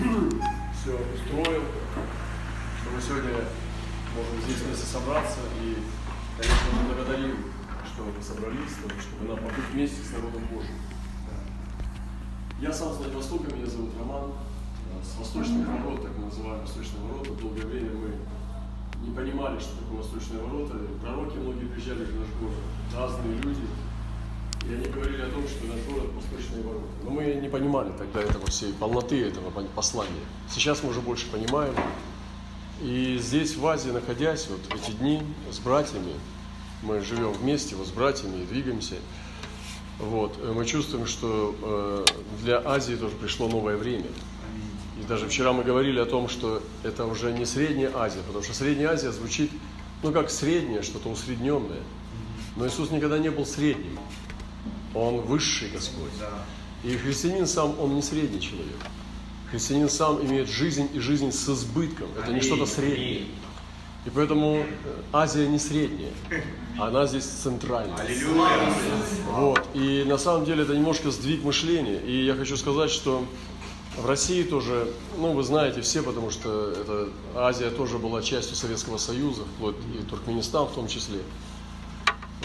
все устроил, что мы сегодня можем здесь вместе собраться. И, конечно, мы благодарим, что вы собрались, чтобы нам побыть вместе с народом Божьим. Я сам с Владивостока, меня зовут Роман. С Восточных ворот, так мы называем Восточные ворота. Долгое время мы не понимали, что такое Восточные ворота. Пророки многие приезжали в наш город, разные люди. И они говорили о том, что наш город Восточные ворота. Но мы не понимали тогда этого всей полноты этого послания. Сейчас мы уже больше понимаем. И здесь, в Азии, находясь вот эти дни с братьями, мы живем вместе вот с братьями и двигаемся, вот, мы чувствуем, что э, для Азии тоже пришло новое время. И даже вчера мы говорили о том, что это уже не Средняя Азия, потому что Средняя Азия звучит, ну, как среднее, что-то усредненное. Но Иисус никогда не был средним. Он высший Господь. И христианин сам, он не средний человек. Христианин сам имеет жизнь и жизнь с избытком. Это не что-то среднее. И поэтому Азия не средняя, она здесь центральная. Вот. И на самом деле это немножко сдвиг мышления. И я хочу сказать, что в России тоже, ну вы знаете все, потому что это, Азия тоже была частью Советского Союза, вплоть и Туркменистан в том числе.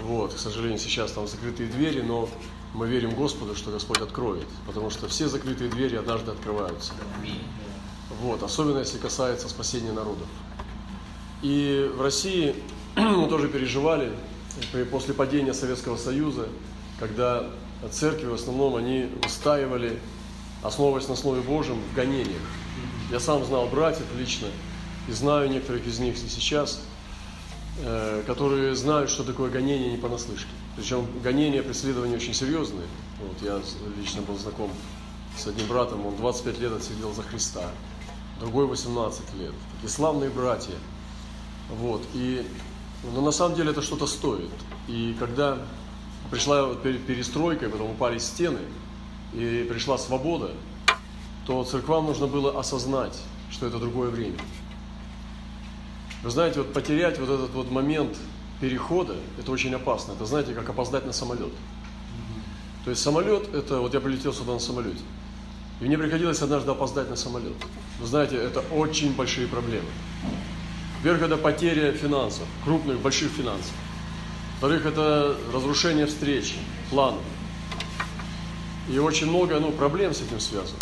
Вот, к сожалению, сейчас там закрытые двери, но мы верим Господу, что Господь откроет, потому что все закрытые двери однажды открываются. Вот, особенно если касается спасения народов. И в России мы тоже переживали после падения Советского Союза, когда церкви в основном они устаивали, основываясь на Слове Божьем, в гонениях. Я сам знал братьев лично и знаю некоторых из них и сейчас – которые знают, что такое гонение не понаслышке. Причем гонение, преследование очень серьезные. Вот я лично был знаком с одним братом, он 25 лет отсидел за Христа, другой 18 лет. Такие славные братья. Вот. И, но на самом деле это что-то стоит. И когда пришла перестройка, потом упали стены, и пришла свобода, то церквам нужно было осознать, что это другое время. Вы знаете, вот потерять вот этот вот момент перехода, это очень опасно. Это, знаете, как опоздать на самолет. То есть самолет, это, вот я прилетел сюда на самолете, и мне приходилось однажды опоздать на самолет. Вы знаете, это очень большие проблемы. Во-первых, это потеря финансов, крупных, больших финансов. Во-вторых, это разрушение встреч, планов. И очень много ну, проблем с этим связано.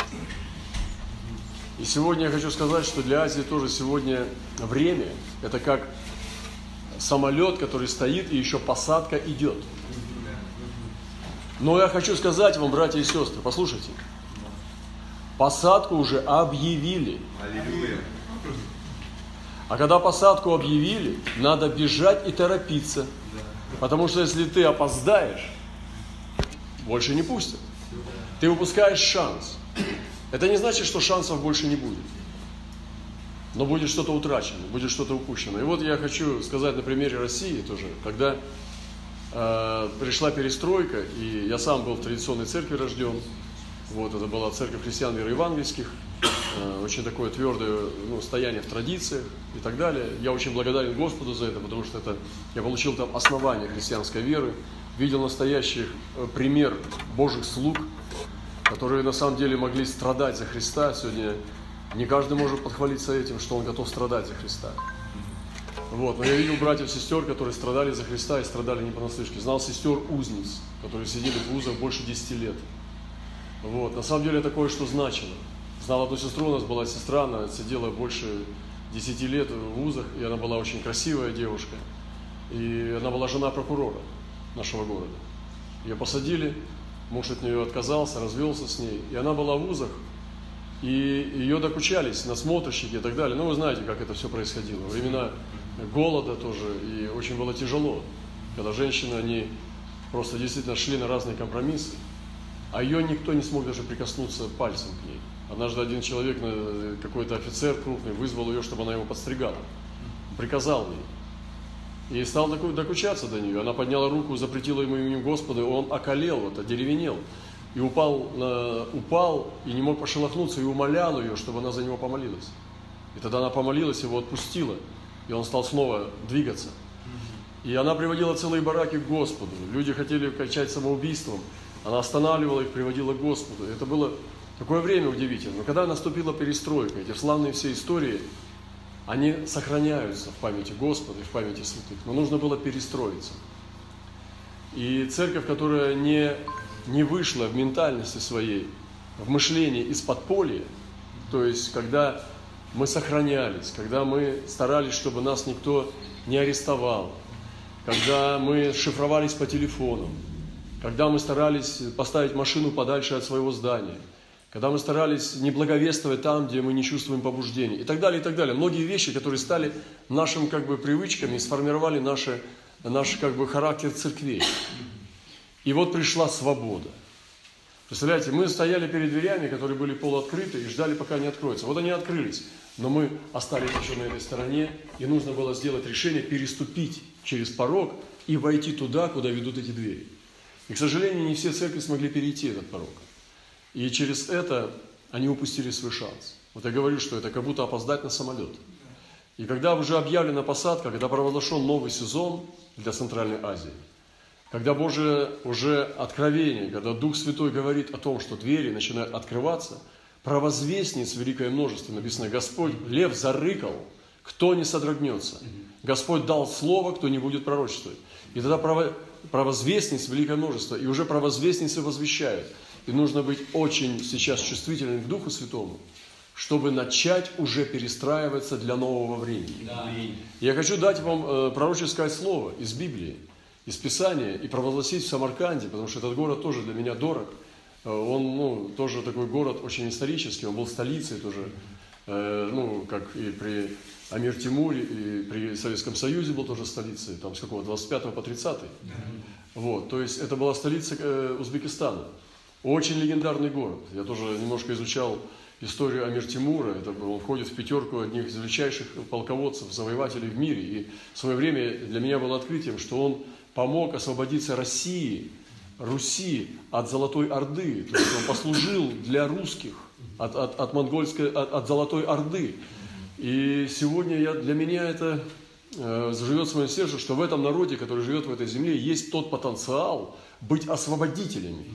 И сегодня я хочу сказать, что для Азии тоже сегодня время – это как самолет, который стоит, и еще посадка идет. Но я хочу сказать вам, братья и сестры, послушайте, посадку уже объявили. А когда посадку объявили, надо бежать и торопиться. Потому что если ты опоздаешь, больше не пустят. Ты выпускаешь шанс. Это не значит, что шансов больше не будет. Но будет что-то утрачено, будет что-то упущено. И вот я хочу сказать на примере России тоже, когда э, пришла перестройка, и я сам был в традиционной церкви рожден, вот это была церковь христиан вероевангельских, э, очень такое твердое ну, стояние в традициях и так далее. Я очень благодарен Господу за это, потому что это, я получил там основание христианской веры, видел настоящий э, пример Божьих слуг, которые на самом деле могли страдать за Христа. Сегодня не каждый может подхвалиться этим, что он готов страдать за Христа. Вот. Но я видел братьев и сестер, которые страдали за Христа и страдали не понаслышке. Знал сестер узниц, которые сидели в вузах больше 10 лет. Вот. На самом деле такое, что значило. Знал одну сестру, у нас была сестра, она сидела больше 10 лет в вузах, и она была очень красивая девушка. И она была жена прокурора нашего города. Ее посадили, Муж от нее отказался, развелся с ней. И она была в вузах, и ее докучались, насмотрщики и так далее. Ну, вы знаете, как это все происходило. Времена голода тоже, и очень было тяжело, когда женщины, они просто действительно шли на разные компромиссы, а ее никто не смог даже прикоснуться пальцем к ней. Однажды один человек, какой-то офицер крупный, вызвал ее, чтобы она его подстригала. Приказал ей. И стал докучаться до нее. Она подняла руку, запретила ему именем Господа, и он околел, вот, одеревенел. И упал, на, упал и не мог пошелохнуться, и умолял ее, чтобы она за него помолилась. И тогда она помолилась, его отпустила, и он стал снова двигаться. И она приводила целые бараки к Господу. Люди хотели качать самоубийством. Она останавливала их, приводила к Господу. Это было Такое время удивительно. Но когда наступила перестройка, эти славные все истории, они сохраняются в памяти Господа и в памяти святых. Но нужно было перестроиться. И церковь, которая не, не вышла в ментальности своей, в мышлении из подполья, то есть когда мы сохранялись, когда мы старались, чтобы нас никто не арестовал, когда мы шифровались по телефонам, когда мы старались поставить машину подальше от своего здания, когда мы старались не благовествовать там, где мы не чувствуем побуждений и так далее, и так далее. Многие вещи, которые стали нашим как бы привычками, сформировали наши, наш как бы характер церквей. И вот пришла свобода. Представляете, мы стояли перед дверями, которые были полуоткрыты, и ждали, пока они откроются. Вот они открылись, но мы остались еще на этой стороне, и нужно было сделать решение переступить через порог и войти туда, куда ведут эти двери. И, к сожалению, не все церкви смогли перейти этот порог. И через это они упустили свой шанс. Вот я говорю, что это как будто опоздать на самолет. И когда уже объявлена посадка, когда провозглашен новый сезон для Центральной Азии, когда Божие уже откровение, когда Дух Святой говорит о том, что двери начинают открываться, провозвестниц великое множество, написано, Господь, лев зарыкал, кто не содрогнется. Господь дал слово, кто не будет пророчествовать. И тогда провозвестниц великое множество, и уже провозвестницы возвещают. И нужно быть очень сейчас чувствительным к Духу Святому, чтобы начать уже перестраиваться для нового времени. Да. Я хочу дать вам э, пророческое слово из Библии, из Писания, и провозгласить в Самарканде, потому что этот город тоже для меня дорог. Э, он ну, тоже такой город очень исторический, он был столицей тоже, э, ну, как и при Амир Тимур и при Советском Союзе был тоже столицей, там с какого, 25 по 30 Вот, то есть это была столица э, Узбекистана. Очень легендарный город. Я тоже немножко изучал историю Амир Тимура. Это, он входит в пятерку одних из величайших полководцев, завоевателей в мире. И в свое время для меня было открытием, что он помог освободиться России, Руси от Золотой Орды. То есть он послужил для русских от, от, от монгольской, от, от Золотой Орды. И сегодня я, для меня это э, живет в моем сердце, что в этом народе, который живет в этой земле, есть тот потенциал быть освободителями.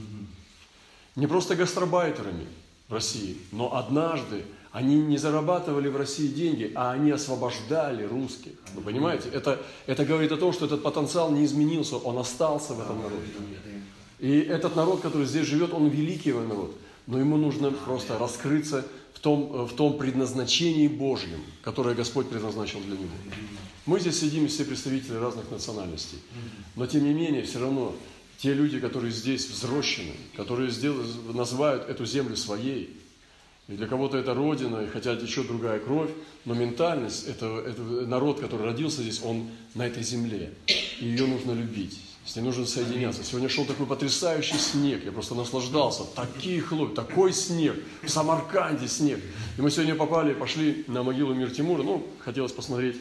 Не просто гастробайтерами России, но однажды они не зарабатывали в России деньги, а они освобождали русских. Вы понимаете? Это, это говорит о том, что этот потенциал не изменился, он остался в этом народе. И этот народ, который здесь живет, он великий народ. Но ему нужно просто раскрыться в том, в том предназначении Божьем, которое Господь предназначил для него. Мы здесь сидим все представители разных национальностей, но тем не менее, все равно те люди, которые здесь взрослены, которые сделают, называют эту землю своей, и для кого-то это родина, и хотя течет другая кровь, но ментальность, это, это народ, который родился здесь, он на этой земле, и ее нужно любить. С ней нужно соединяться. Сегодня шел такой потрясающий снег. Я просто наслаждался. Такие хлопья, такой снег. В Самарканде снег. И мы сегодня попали, пошли на могилу Мир Тимура. Ну, хотелось посмотреть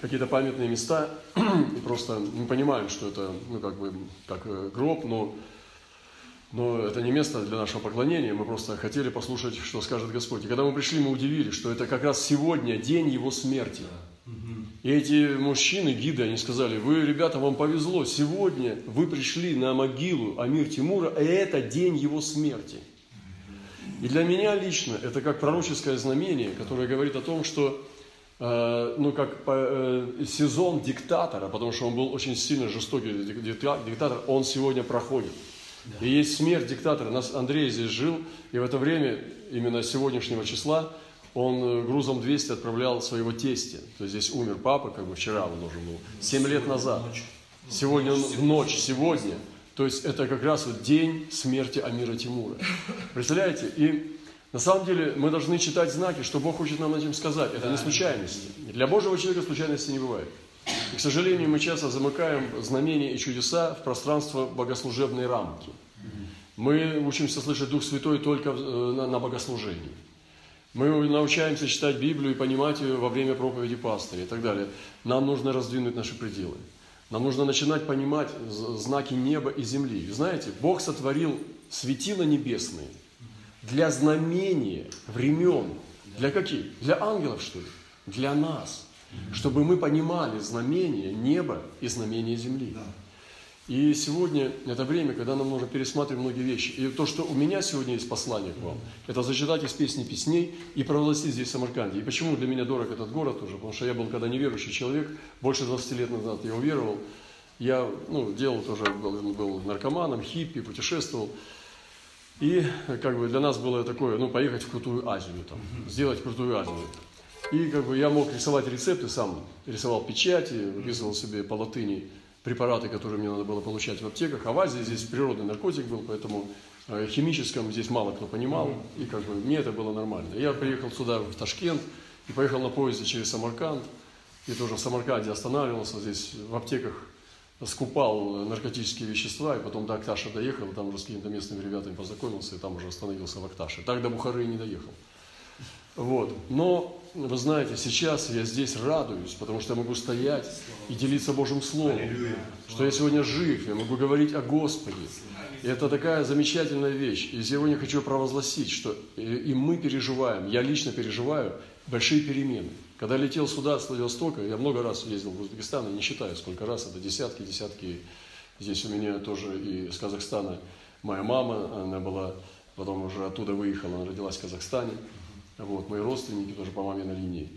какие-то памятные места. И просто мы понимаем, что это, ну, как бы, как э, гроб, но, но это не место для нашего поклонения. Мы просто хотели послушать, что скажет Господь. И когда мы пришли, мы удивились, что это как раз сегодня день его смерти. И эти мужчины, гиды, они сказали, вы, ребята, вам повезло, сегодня вы пришли на могилу Амир Тимура, и это день его смерти. И для меня лично это как пророческое знамение, которое говорит о том, что ну, как э, сезон диктатора, потому что он был очень сильно жестокий диктатор, он сегодня проходит. И есть смерть диктатора. Нас Андрей здесь жил, и в это время, именно сегодняшнего числа, он э, грузом 200 отправлял своего тестя. То есть здесь умер папа, как бы вчера он должен был, 7 лет назад. Сегодня он в ночь, сегодня. То есть это как раз вот день смерти Амира Тимура. Представляете? И на самом деле мы должны читать знаки, что Бог хочет нам этим сказать. Это не случайности. Для Божьего человека случайности не бывает. И, к сожалению, мы часто замыкаем знамения и чудеса в пространство богослужебной рамки. Мы учимся слышать Дух Святой только э, на богослужении. Мы научаемся читать Библию и понимать ее во время проповеди пастыря и так далее. Нам нужно раздвинуть наши пределы. Нам нужно начинать понимать знаки неба и земли. Знаете, Бог сотворил светила небесные для знамения времен. Для каких? Для ангелов, что ли? Для нас. Чтобы мы понимали знамения неба и знамения земли. И сегодня это время, когда нам нужно пересматривать многие вещи. И то, что у меня сегодня есть послание к вам, это зачитать из песни песней и провозгласить здесь в Самарканде. И почему для меня дорог этот город уже? Потому что я был когда неверующий человек, больше 20 лет назад я уверовал. Я ну, делал тоже, был, был наркоманом, хиппи, путешествовал. И как бы для нас было такое, ну, поехать в крутую Азию, там, сделать крутую Азию. И как бы я мог рисовать рецепты сам, рисовал печати, выписывал себе по латыни препараты, которые мне надо было получать в аптеках. А в Азии здесь природный наркотик был, поэтому э, химическом здесь мало кто понимал, и как бы мне это было нормально. Я приехал сюда, в Ташкент, и поехал на поезде через Самарканд, и тоже в Самарканде останавливался, здесь в аптеках скупал наркотические вещества, и потом до Акташа доехал, там уже с какими-то местными ребятами познакомился, и там уже остановился в Акташе. Так до Бухары и не доехал. Вот. Но, вы знаете, сейчас я здесь радуюсь, потому что я могу стоять и делиться Божьим Словом. Что я сегодня жив, я могу говорить о Господе. И это такая замечательная вещь. И сегодня хочу провозгласить, что и мы переживаем, я лично переживаю большие перемены. Когда летел сюда с Владивостока, я много раз ездил в Узбекистан, и не считаю, сколько раз, это десятки, десятки. Здесь у меня тоже и из Казахстана моя мама, она была, потом уже оттуда выехала, она родилась в Казахстане. Вот, мои родственники тоже по маминой линии.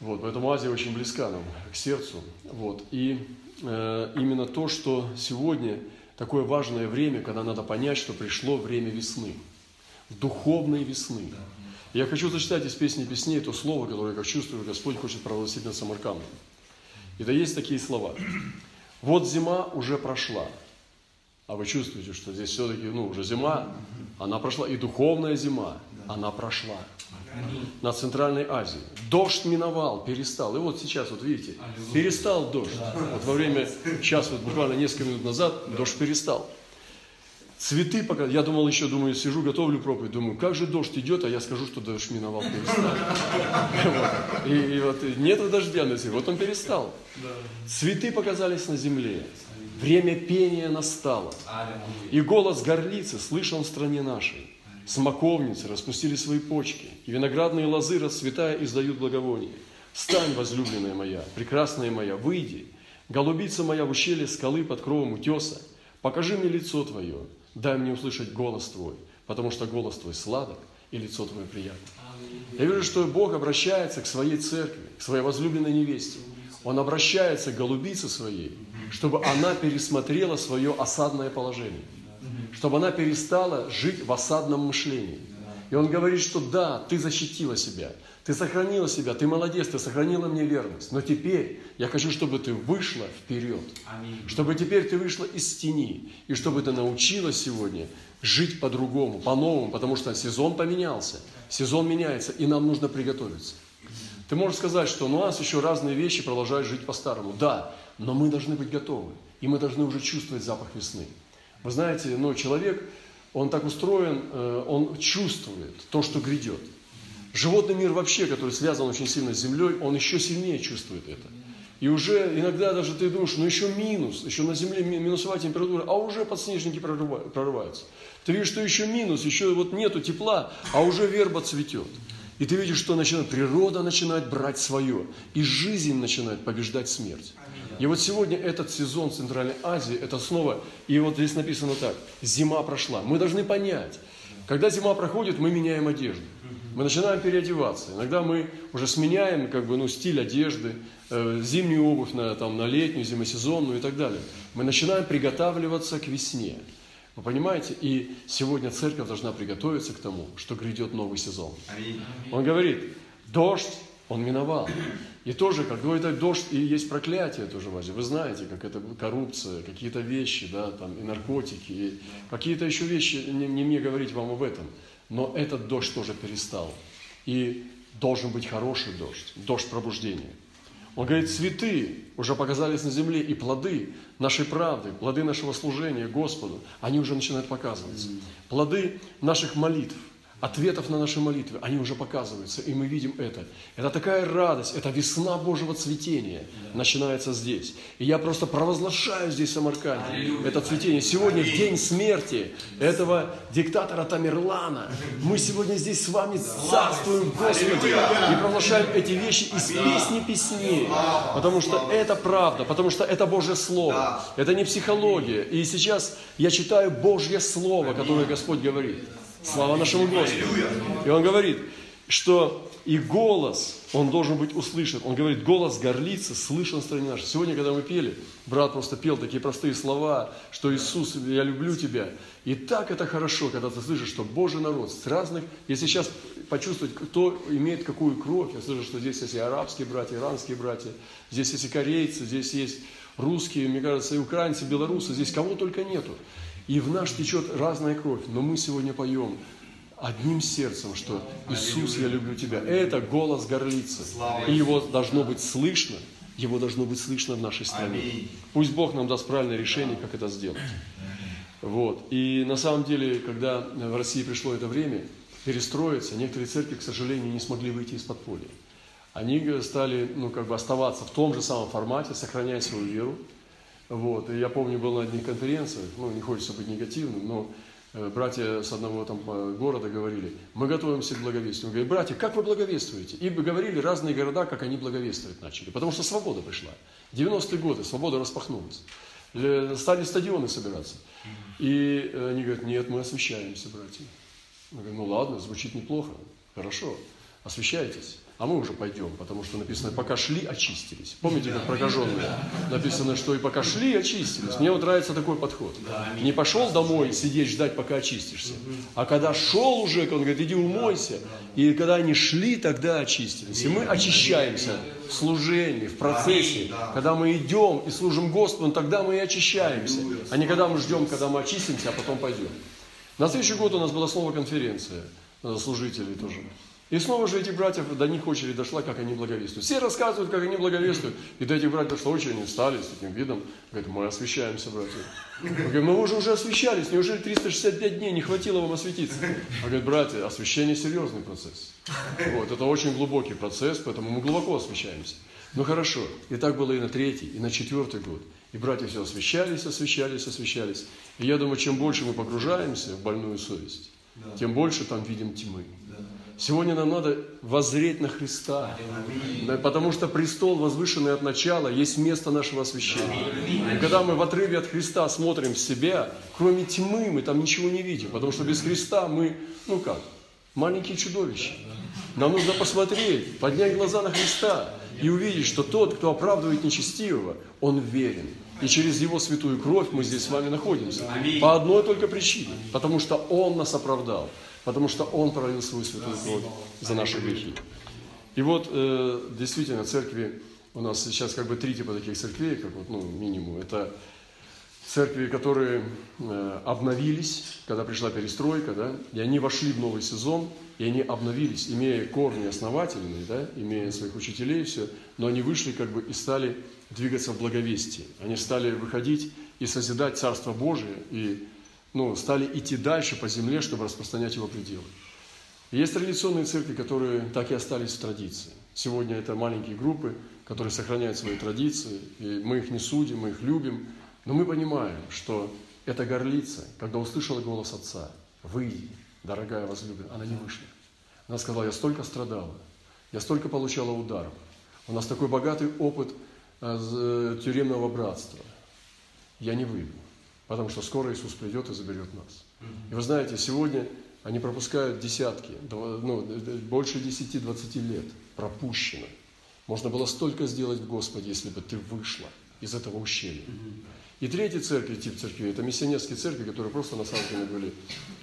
Вот, поэтому Азия очень близка нам, к сердцу. Вот, и э, именно то, что сегодня такое важное время, когда надо понять, что пришло время весны, духовной весны. Я хочу зачитать из песни песней то слово, которое, как чувствую, Господь хочет провозгласить над Самаркандом. И да есть такие слова. Вот зима уже прошла. А вы чувствуете, что здесь все-таки, ну, уже зима, она прошла. И духовная зима, она прошла на Центральной Азии. Дождь миновал, перестал. И вот сейчас, вот видите, перестал дождь. Вот во время, сейчас вот буквально несколько минут назад, дождь перестал. Цветы пока, я думал еще, думаю, сижу, готовлю проповедь, думаю, как же дождь идет, а я скажу, что дождь миновал, перестал. И, и вот нет дождя на земле, вот он перестал. Цветы показались на земле, время пения настало, и голос горлицы слышал в стране нашей. Смоковницы распустили свои почки, и виноградные лозы, расцветая, издают благовоние. Встань, возлюбленная моя, прекрасная моя, выйди, голубица моя в ущелье скалы под кровом утеса, покажи мне лицо твое, дай мне услышать голос Твой, потому что голос Твой сладок, и лицо Твое приятно. Я вижу, что Бог обращается к своей церкви, к своей возлюбленной невесте. Он обращается к голубице своей, чтобы она пересмотрела свое осадное положение, чтобы она перестала жить в осадном мышлении. И он говорит, что да, ты защитила себя, ты сохранила себя, ты молодец, ты сохранила мне верность. Но теперь я хочу, чтобы ты вышла вперед. Аминь. Чтобы теперь ты вышла из тени. И чтобы ты научилась сегодня жить по-другому, по-новому. Потому что сезон поменялся. Сезон меняется, и нам нужно приготовиться. Ты можешь сказать, что ну, у нас еще разные вещи продолжают жить по-старому. Да, но мы должны быть готовы. И мы должны уже чувствовать запах весны. Вы знаете, ну, человек, он так устроен, э, он чувствует то, что грядет. Животный мир вообще, который связан очень сильно с землей, он еще сильнее чувствует это. И уже иногда даже ты думаешь, ну еще минус, еще на земле минусовая температура, а уже подснежники прорываются. Ты видишь, что еще минус, еще вот нету тепла, а уже верба цветет. И ты видишь, что начинает, природа начинает брать свое, и жизнь начинает побеждать смерть. И вот сегодня этот сезон Центральной Азии, это снова, и вот здесь написано так, зима прошла. Мы должны понять, когда зима проходит, мы меняем одежду мы начинаем переодеваться. Иногда мы уже сменяем как бы, ну, стиль одежды, э, зимнюю обувь на, там, на летнюю, зимосезонную и так далее. Мы начинаем приготавливаться к весне. Вы понимаете? И сегодня церковь должна приготовиться к тому, что грядет новый сезон. Он говорит, дождь, он миновал. И тоже, как говорит, дождь и есть проклятие тоже в Азии. Вы знаете, как это коррупция, какие-то вещи, да, там, и наркотики, и какие-то еще вещи, не, не мне говорить вам об этом. Но этот дождь тоже перестал. И должен быть хороший дождь, дождь пробуждения. Он говорит, цветы уже показались на земле, и плоды нашей правды, плоды нашего служения Господу, они уже начинают показываться. Плоды наших молитв, ответов на наши молитвы, они уже показываются, и мы видим это. Это такая радость, это весна Божьего цветения да. начинается здесь. И я просто провозглашаю здесь Аллилуйя. это цветение. Сегодня в день смерти этого диктатора Тамерлана мы сегодня здесь с вами царствуем Господи и провозглашаем эти вещи из песни песней, потому что это правда, потому что это Божье Слово, это не психология. И сейчас я читаю Божье Слово, которое Господь говорит. Слава нашему Господу. И он говорит, что и голос, он должен быть услышан. Он говорит, голос горлицы слышен в стране нашей. Сегодня, когда мы пели, брат просто пел такие простые слова, что Иисус, я люблю тебя. И так это хорошо, когда ты слышишь, что Божий народ с разных, если сейчас почувствовать, кто имеет какую кровь, я слышу, что здесь есть и арабские братья, иранские братья, здесь есть и корейцы, здесь есть русские, мне кажется, и украинцы, белорусы, здесь кого только нету. И в нас течет разная кровь, но мы сегодня поем одним сердцем, что Иисус, я люблю Тебя. Это голос горлицы. И его должно быть слышно, его должно быть слышно в нашей стране. Пусть Бог нам даст правильное решение, как это сделать. Вот. И на самом деле, когда в России пришло это время перестроиться, некоторые церкви, к сожалению, не смогли выйти из подполья. Они стали ну, как бы оставаться в том же самом формате, сохранять свою веру, вот. И я помню, был на одних конференциях, ну, не хочется быть негативным, но э, братья с одного там э, города говорили, мы готовимся к благовестию. Он говорит, братья, как вы благовествуете? И говорили разные города, как они благовествовать начали. Потому что свобода пришла. 90-е годы, свобода распахнулась. Стали стадионы собираться. И они говорят, нет, мы освещаемся, братья. Я говорю, ну ладно, звучит неплохо, хорошо, освещайтесь а мы уже пойдем, потому что написано, пока шли, очистились. Помните, как прокаженные? Написано, что и пока шли, очистились. Мне вот нравится такой подход. Не пошел домой сидеть, ждать, пока очистишься. А когда шел уже, он говорит, иди умойся. И когда они шли, тогда очистились. И мы очищаемся в служении, в процессе. Когда мы идем и служим Господу, тогда мы и очищаемся. А не когда мы ждем, когда мы очистимся, а потом пойдем. На следующий год у нас была снова конференция служителей тоже. И снова же этих братьев, до них очередь дошла, как они благовествуют. Все рассказывают, как они благовествуют. И до этих братьев дошла очередь, они встали с таким видом. Говорят, мы освещаемся, братья. Мы говорим, ну вы же уже освещались, неужели 365 дней не хватило вам осветиться? А говорят, братья, освещение серьезный процесс. Вот, это очень глубокий процесс, поэтому мы глубоко освещаемся. Ну хорошо, и так было и на третий, и на четвертый год. И братья все освещались, освещались, освещались. И я думаю, чем больше мы погружаемся в больную совесть, тем больше там видим тьмы. Сегодня нам надо воззреть на Христа, потому что престол, возвышенный от начала, есть место нашего освящения. И когда мы в отрыве от Христа смотрим в себя, кроме тьмы мы там ничего не видим, потому что без Христа мы, ну как, маленькие чудовища. Нам нужно посмотреть, поднять глаза на Христа и увидеть, что тот, кто оправдывает нечестивого, он верен. И через Его святую кровь мы здесь с вами находимся. По одной только причине. Потому что Он нас оправдал потому что Он пролил свою святую кровь за наши грехи. И вот э, действительно церкви, у нас сейчас как бы три типа таких церквей, как вот, ну, минимум. Это церкви, которые э, обновились, когда пришла перестройка, да, и они вошли в новый сезон, и они обновились, имея корни основательные, да, имея своих учителей и все, но они вышли как бы и стали двигаться в благовестии. Они стали выходить и созидать Царство Божие, и ну, стали идти дальше по земле, чтобы распространять его пределы. есть традиционные церкви, которые так и остались в традиции. Сегодня это маленькие группы, которые сохраняют свои традиции, и мы их не судим, мы их любим, но мы понимаем, что эта горлица, когда услышала голос Отца, «Выйди, дорогая возлюбленная», она не вышла. Она сказала, я столько страдала, я столько получала ударов. У нас такой богатый опыт э, тюремного братства. Я не выйду. Потому что скоро Иисус придет и заберет нас. И вы знаете, сегодня они пропускают десятки, ну, больше 10-20 лет пропущено. Можно было столько сделать в Господе, если бы ты вышла из этого ущелья. И третий церковь, тип церкви, это миссионерские церкви, которые просто насаждены были,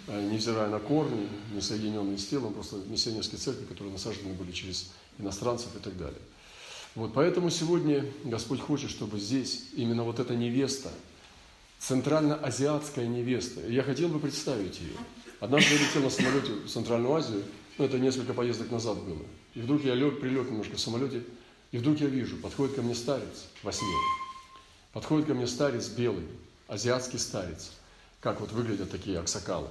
э, невзирая на корни, не соединенные с телом, просто миссионерские церкви, которые насаждены были через иностранцев и так далее. Вот поэтому сегодня Господь хочет, чтобы здесь именно вот эта невеста, центральноазиатская невеста. Я хотел бы представить ее. Однажды я летел на самолете в Центральную Азию, ну, это несколько поездок назад было. И вдруг я лег, прилег немножко в самолете, и вдруг я вижу, подходит ко мне старец во сне. Подходит ко мне старец белый, азиатский старец. Как вот выглядят такие аксакалы.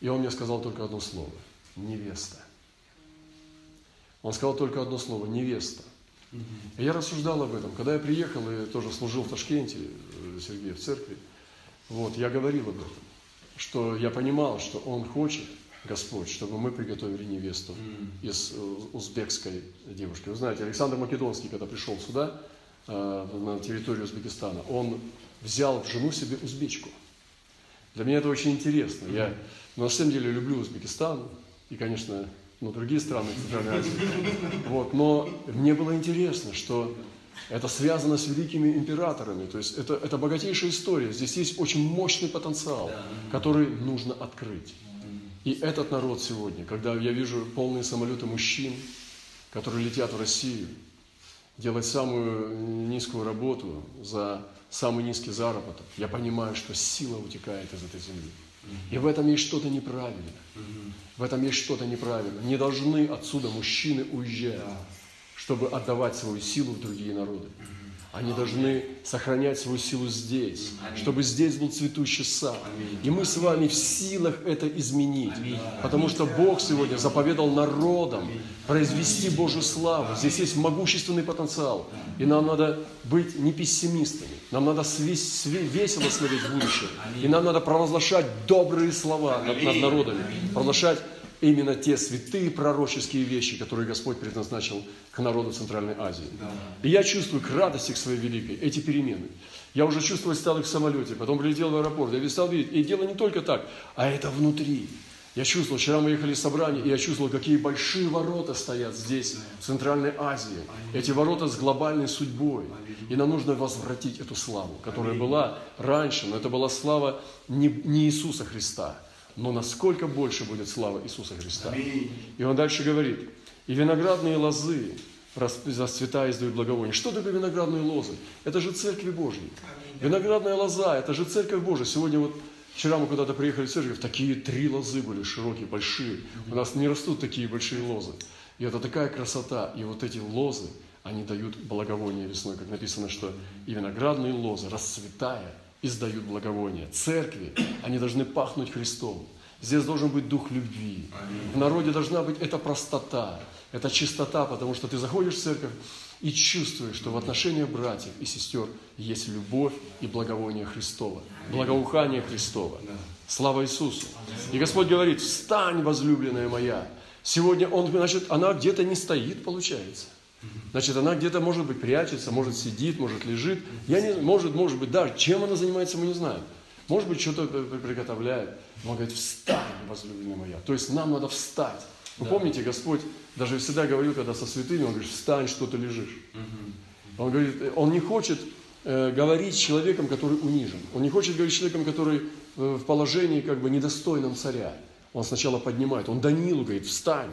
И он мне сказал только одно слово – невеста. Он сказал только одно слово – невеста. Я рассуждал об этом. Когда я приехал и тоже служил в Ташкенте, э, Сергей, в церкви, вот, я говорил об этом, что я понимал, что он хочет, Господь, чтобы мы приготовили невесту из э, узбекской девушки. Вы знаете, Александр Македонский, когда пришел сюда, э, на территорию Узбекистана, он взял в жену себе узбечку. Для меня это очень интересно. Я на самом деле люблю Узбекистан и, конечно, ну, другие страны Центральной Азии. Вот, но мне было интересно, что это связано с великими императорами. То есть это, это богатейшая история. Здесь есть очень мощный потенциал, который нужно открыть. И этот народ сегодня, когда я вижу полные самолеты мужчин, которые летят в Россию, делать самую низкую работу за самый низкий заработок, я понимаю, что сила утекает из этой земли. И в этом есть что-то неправильно. В этом есть что-то неправильно. Не должны отсюда мужчины уезжать, чтобы отдавать свою силу в другие народы. Они должны сохранять свою силу здесь, чтобы здесь был цветущий сад. И мы с вами в силах это изменить. Потому что Бог сегодня заповедал народам произвести Божью славу. Здесь есть могущественный потенциал. И нам надо быть не пессимистами. Нам надо весело смотреть в будущее. И нам надо провозглашать добрые слова над, над народами. Провозглашать именно те святые пророческие вещи, которые Господь предназначил к народу Центральной Азии. Да. И я чувствую к радости к своей великой эти перемены. Я уже чувствовать стал их в самолете, потом прилетел в аэропорт, я стал видеть. И дело не только так, а это внутри. Я чувствовал, вчера мы ехали в собрание, и я чувствовал, какие большие ворота стоят здесь, в Центральной Азии. Эти ворота с глобальной судьбой. И нам нужно возвратить эту славу, которая была раньше, но это была слава не, не Иисуса Христа, но насколько больше будет слава Иисуса Христа. И он дальше говорит, и виноградные лозы расцветая издают благовоние. Что такое виноградные лозы? Это же церкви Божьи. Виноградная лоза, это же церковь Божья. Сегодня вот Вчера мы куда-то приехали в церковь, такие три лозы были широкие, большие. У нас не растут такие большие лозы. И это такая красота. И вот эти лозы, они дают благовоние весной, как написано, что и виноградные лозы, расцветая, издают благовоние. Церкви, они должны пахнуть Христом. Здесь должен быть дух любви. В народе должна быть эта простота, эта чистота, потому что ты заходишь в церковь и чувствуешь, что в отношениях братьев и сестер есть любовь и благовоние Христова, благоухание Христова. Слава Иисусу. И Господь говорит, встань, возлюбленная моя. Сегодня Он, значит, она где-то не стоит, получается. Значит, она где-то, может быть, прячется, может, сидит, может, лежит. Я не, может, может быть, да, чем она занимается, мы не знаем. Может быть, что-то приготовляет. Он говорит, встань, возлюбленная моя. То есть нам надо встать. Вы да. помните, Господь даже всегда говорил, когда со святыми, Он говорит, встань, что ты лежишь. Угу. Он говорит, Он не хочет э, говорить с человеком, который унижен. Он не хочет говорить с человеком, который э, в положении как бы недостойном царя. Он сначала поднимает. Он Данилу говорит, встань.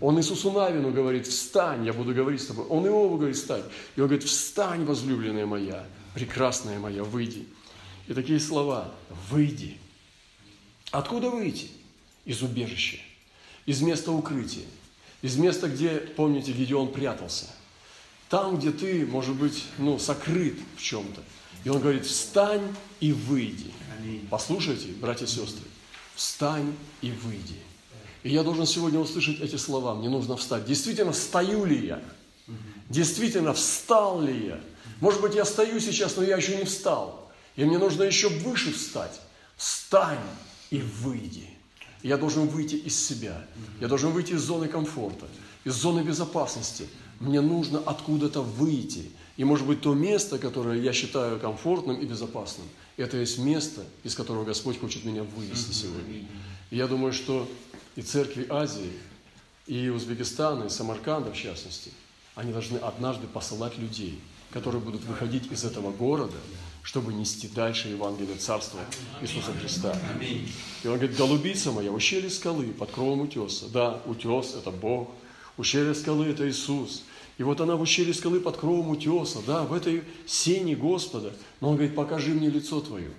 Он Иисусу Навину говорит, встань, я буду говорить с тобой. Он Иову говорит, встань. И он говорит, встань, возлюбленная моя, прекрасная моя, выйди. И такие слова, выйди. Откуда выйти? Из убежища, из места укрытия, из места, где, помните, Гедеон прятался. Там, где ты, может быть, ну, сокрыт в чем-то. И он говорит, встань и выйди. Послушайте, братья и сестры, встань и выйди. И я должен сегодня услышать эти слова. Мне нужно встать. Действительно, стою ли я? Действительно, встал ли я? Может быть, я стою сейчас, но я еще не встал. И мне нужно еще выше встать. Встань и выйди. Я должен выйти из себя. Я должен выйти из зоны комфорта, из зоны безопасности. Мне нужно откуда-то выйти. И может быть то место, которое я считаю комфортным и безопасным, это есть место, из которого Господь хочет меня вывести сегодня. И я думаю, что и церкви Азии, и Узбекистана, и Самарканда в частности, они должны однажды посылать людей, которые будут выходить из этого города, чтобы нести дальше Евангелие Царства Иисуса Христа. И он говорит, голубица моя, ущелье скалы под кровом утеса. Да, утес – это Бог, ущелье скалы – это Иисус. И вот она в ущелье скалы под кровом утеса, да, в этой сене Господа. Но он говорит, покажи мне лицо Твое.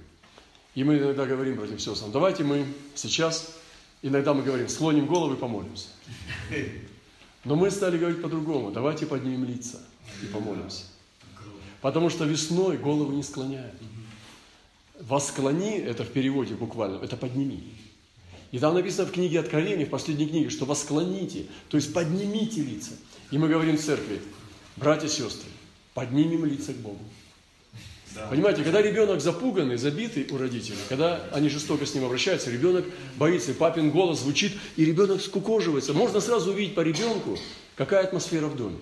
И мы иногда говорим, братьям и сестрам, давайте мы сейчас Иногда мы говорим, склоним головы и помолимся. Но мы стали говорить по-другому. Давайте поднимем лица и помолимся. Потому что весной голову не склоняют. Восклони, это в переводе буквально, это подними. И там написано в книге Откровения, в последней книге, что восклоните, то есть поднимите лица. И мы говорим в церкви, братья и сестры, поднимем лица к Богу. Да. Понимаете, когда ребенок запуганный, забитый у родителей, когда они жестоко с ним обращаются, ребенок боится, и папин голос звучит, и ребенок скукоживается. Можно сразу увидеть по ребенку, какая атмосфера в доме.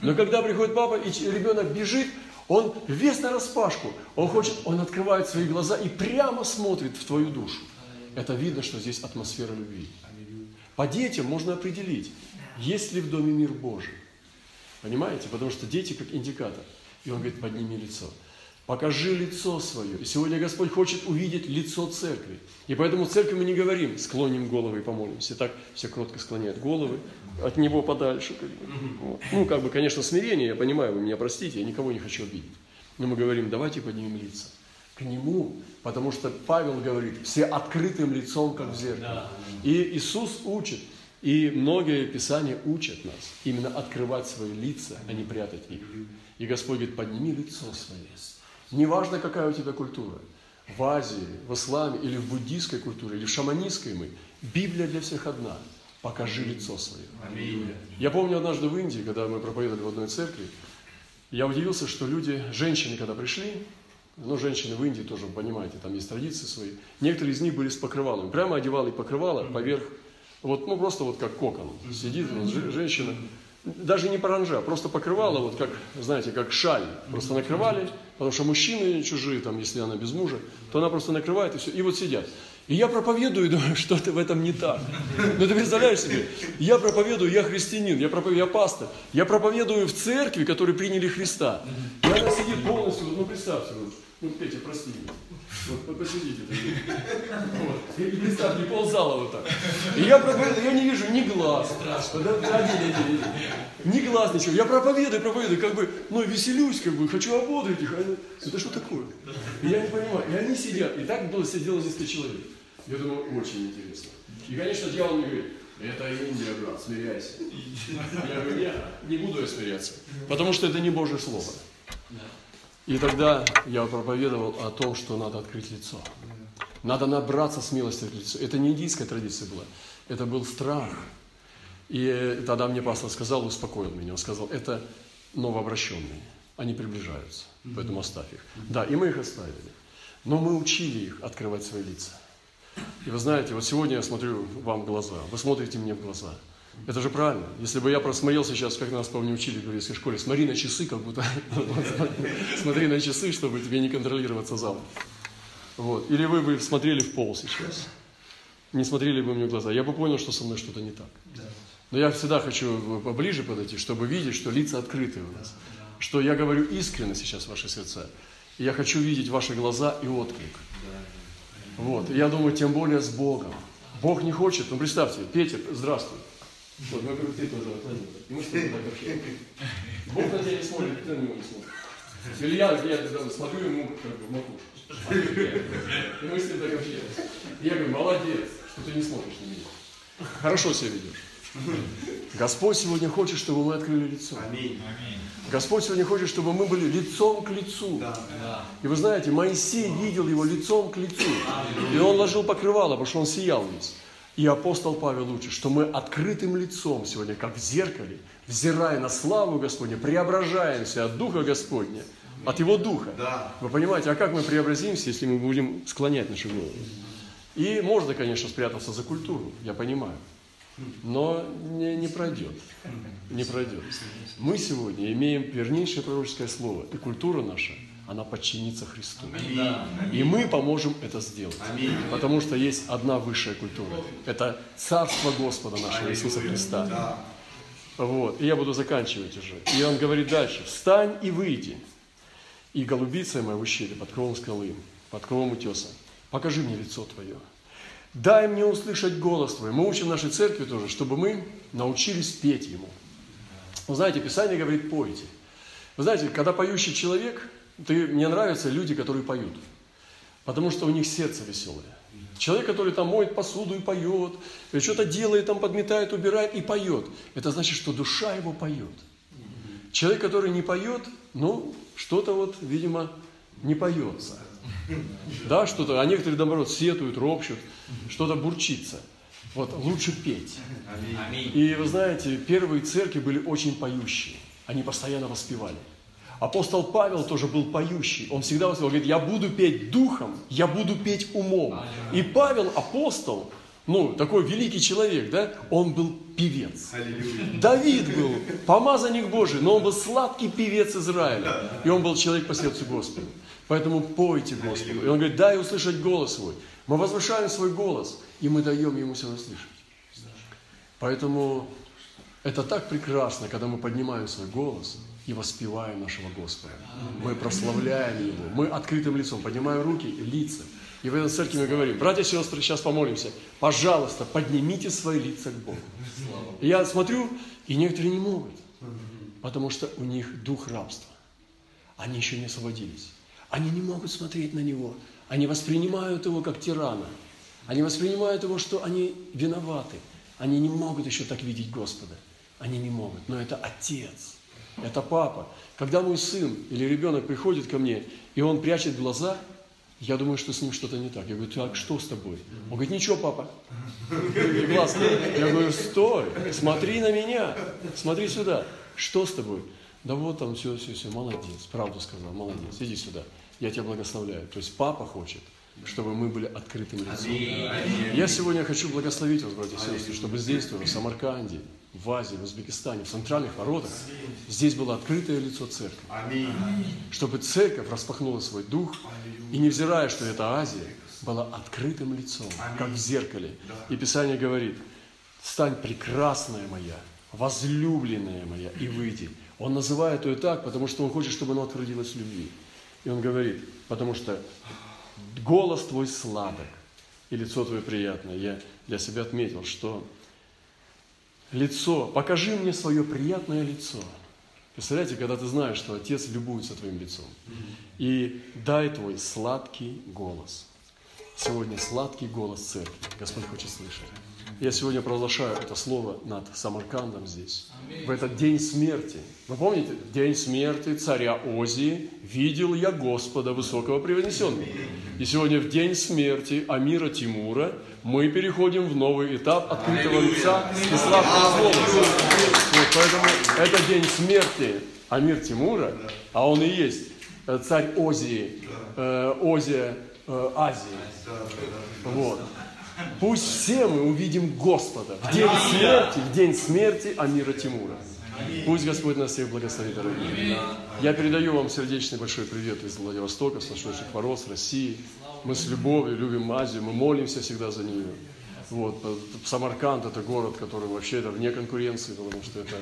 Но когда приходит папа, и ребенок бежит, он весь на распашку, он хочет, он открывает свои глаза и прямо смотрит в твою душу. Это видно, что здесь атмосфера любви. По детям можно определить, есть ли в доме мир Божий. Понимаете? Потому что дети как индикатор. И он говорит, подними лицо. Покажи лицо свое. И сегодня Господь хочет увидеть лицо церкви. И поэтому церкви мы не говорим, склоним головы и помолимся. И так все кротко склоняют головы, от Него подальше. Как бы. вот. Ну, как бы, конечно, смирение, я понимаю, вы меня простите, я никого не хочу обидеть. Но мы говорим, давайте поднимем лица к Нему, потому что Павел говорит, все открытым лицом, как в зеркале. И Иисус учит, и многие Писания учат нас именно открывать свои лица, а не прятать их. И Господь говорит, подними лицо свое. Неважно, какая у тебя культура. В Азии, в исламе или в буддийской культуре, или в шаманистской мы. Библия для всех одна. Покажи лицо свое. Я помню однажды в Индии, когда мы проповедовали в одной церкви, я удивился, что люди, женщины, когда пришли, ну, женщины в Индии тоже, понимаете, там есть традиции свои. Некоторые из них были с покрывалом. Прямо одевал и покрывало поверх, вот, ну, просто вот как кокон. Сидит вот, женщина, даже не паранжа, просто покрывала, вот как, знаете, как шаль. Просто накрывали, потому что мужчины чужие, там, если она без мужа, то она просто накрывает и все. И вот сидят. И я проповедую думаю, что-то в этом не так. Ну ты представляешь себе, я проповедую, я христианин, я проповедую, я пастор. Я проповедую в церкви, которые приняли Христа. Полностью, ну представьте, вот, ну Петя, прости. Вот, посидите. Вот. И представьте, ползала вот так. И я проповедую, я не вижу ни глаз. Подожди, один, один, Ни глаз, ничего. Я проповедую, проповедую, как бы, ну, веселюсь, как бы, хочу ободрить их. Это что такое? И я не понимаю. И они сидят. И так было сидело несколько человек. Я думаю, очень интересно. И, конечно, дьявол мне говорит, это Индия, брат, смиряйся. Я говорю, нет, не буду я смиряться. Потому что это не Божье Слово. И тогда я проповедовал о том, что надо открыть лицо. Надо набраться смелости к лицу. Это не индийская традиция была. Это был страх. И тогда мне пастор сказал, успокоил меня. Он сказал, это новообращенные. Они приближаются, поэтому оставь их. Да, и мы их оставили. Но мы учили их открывать свои лица. И вы знаете, вот сегодня я смотрю вам в глаза, вы смотрите мне в глаза. Это же правильно. Если бы я просмотрел сейчас, как нас, помню, учили в еврейской школе, смотри на часы, как будто смотри на часы, чтобы тебе не контролироваться залом. Вот. Или вы бы смотрели в пол сейчас, не смотрели бы мне в глаза, я бы понял, что со мной что-то не так. Но я всегда хочу поближе подойти, чтобы видеть, что лица открыты у нас. Что я говорю искренне сейчас в ваши сердца. И я хочу видеть ваши глаза и отклик. Вот. И я думаю, тем более с Богом. Бог не хочет, ну представьте, Петя, здравствуй. Вот, мы говорим, ты тоже отклонил. И мы с тобой так общаемся. Бог на тебя не смотрит, ты на него не смотришь. Или я, я когда смотрю ему как бы в макушку. И мы с ним так общаемся. И я говорю, молодец, что ты не смотришь на меня. Хорошо себя ведешь. Господь сегодня хочет, чтобы мы открыли лицо. Аминь. Господь сегодня хочет, чтобы мы были лицом к лицу. Да. И вы знаете, Моисей видел его лицом к лицу. И он ложил покрывало, потому что он сиял весь. И апостол Павел учит, что мы открытым лицом сегодня, как в зеркале, взирая на славу Господня, преображаемся от Духа Господня, от Его Духа. Да. Вы понимаете, а как мы преобразимся, если мы будем склонять наши головы? И можно, конечно, спрятаться за культуру, я понимаю но не, не пройдет. Не пройдет. Мы сегодня имеем вернейшее пророческое слово, и культура наша, она подчинится Христу. И мы поможем это сделать. Потому что есть одна высшая культура. Это Царство Господа нашего Иисуса Христа. Вот. И я буду заканчивать уже. И он говорит дальше. «Встань и выйди, и голубица моя в ущелье под кровом скалы, под кровом утеса. Покажи мне лицо твое, Дай мне услышать голос Твой. Мы учим в нашей церкви тоже, чтобы мы научились петь Ему. Вы знаете, Писание говорит, пойте. Вы знаете, когда поющий человек, ты, мне нравятся люди, которые поют. Потому что у них сердце веселое. Человек, который там моет посуду и поет, что-то делает, там подметает, убирает и поет. Это значит, что душа его поет. Человек, который не поет, ну, что-то вот, видимо, не поется. Да, что-то, а некоторые, наоборот, сетуют, ропщут, что-то бурчится. Вот, лучше петь. И вы знаете, первые церкви были очень поющие. Они постоянно воспевали. Апостол Павел тоже был поющий. Он всегда говорит, я буду петь духом, я буду петь умом. И Павел, апостол, ну, такой великий человек, да, он был певец. Давид был помазанник Божий, но он был сладкий певец Израиля. И он был человек по сердцу Господа. Поэтому пойте Господу. И он говорит, дай услышать голос свой. Мы возвышаем свой голос, и мы даем ему все услышать. Поэтому это так прекрасно, когда мы поднимаем свой голос и воспеваем нашего Господа. Мы прославляем Его. Мы открытым лицом поднимаем руки лица. И в этой церкви мы говорим, братья и сестры, сейчас помолимся. Пожалуйста, поднимите свои лица к Богу. Я смотрю, и некоторые не могут, потому что у них дух рабства. Они еще не освободились. Они не могут смотреть на Него. Они воспринимают Его как тирана. Они воспринимают Его, что они виноваты. Они не могут еще так видеть Господа. Они не могут. Но это Отец. Это Папа. Когда мой сын или ребенок приходит ко мне, и он прячет глаза – я думаю, что с ним что-то не так. Я говорю, так, что с тобой? Он говорит, ничего, папа. И глаз. Я говорю, стой, смотри на меня, смотри сюда. Что с тобой? Да вот там все, все, все, молодец, правду сказал, молодец, иди сюда. Я тебя благословляю. То есть папа хочет, чтобы мы были открытым лицом. Я сегодня хочу благословить вас, братья и сестры, чтобы здесь, в Самарканде, в Азии, в Узбекистане, в центральных воротах, здесь было открытое лицо церкви. Чтобы церковь распахнула свой дух, и невзирая, что это Азия, была открытым лицом, как в зеркале. И Писание говорит, стань прекрасная моя, возлюбленная моя, и выйди. Он называет ее так, потому что он хочет, чтобы она утвердилась в любви. И он говорит, потому что голос твой сладок, и лицо твое приятное. Я для себя отметил, что лицо, покажи мне свое приятное лицо. Представляете, когда ты знаешь, что Отец любуется твоим лицом. И дай твой сладкий голос. Сегодня сладкий голос церкви. Господь хочет слышать. Я сегодня провозглашаю это слово над Самаркандом здесь. В этот день смерти. Вы помните? День смерти царя Озии видел я Господа Высокого Превознесенного. И сегодня в день смерти Амира Тимура мы переходим в новый этап открытого лица и сладкого голоса. Вот, поэтому это день смерти Амир Тимура, а он и есть э, царь Озии, э, Озия э, Азии. Вот. Пусть все мы увидим Господа в день смерти, в день смерти Амира Тимура. Пусть Господь нас всех благословит, дорогие. Я передаю вам сердечный большой привет из Владивостока, с наших ворот, России. Мы с любовью любим Азию, мы молимся всегда за нее. Вот. Самарканд – это город, который вообще это вне конкуренции, потому что это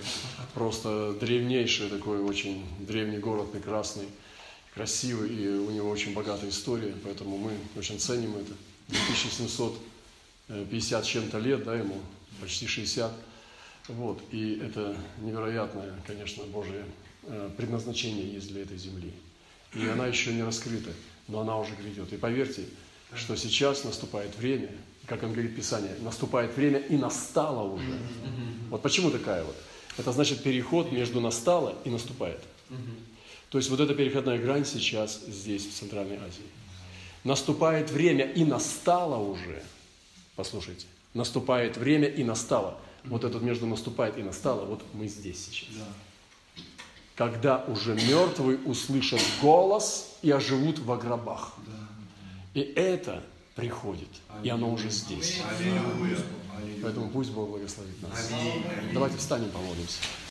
просто древнейший такой, очень древний город, прекрасный, красивый, и у него очень богатая история, поэтому мы очень ценим это. 2700 50 с чем-то лет, да, ему почти 60. Вот, и это невероятное, конечно, Божие э, предназначение есть для этой земли. И она еще не раскрыта, но она уже грядет. И поверьте, что сейчас наступает время, как он говорит Писание, наступает время и настало уже. Вот почему такая вот? Это значит переход между настало и наступает. То есть вот эта переходная грань сейчас здесь, в Центральной Азии. Наступает время и настало уже – Послушайте, наступает время и настало. Вот этот между наступает и настало, вот мы здесь сейчас. Да. Когда уже мертвые услышат голос и оживут в гробах. Да. И это приходит, Аллилуйя. и оно уже здесь. Аллилуйя. Поэтому пусть Бог благословит нас. Аллилуйя. Давайте встанем, помолимся.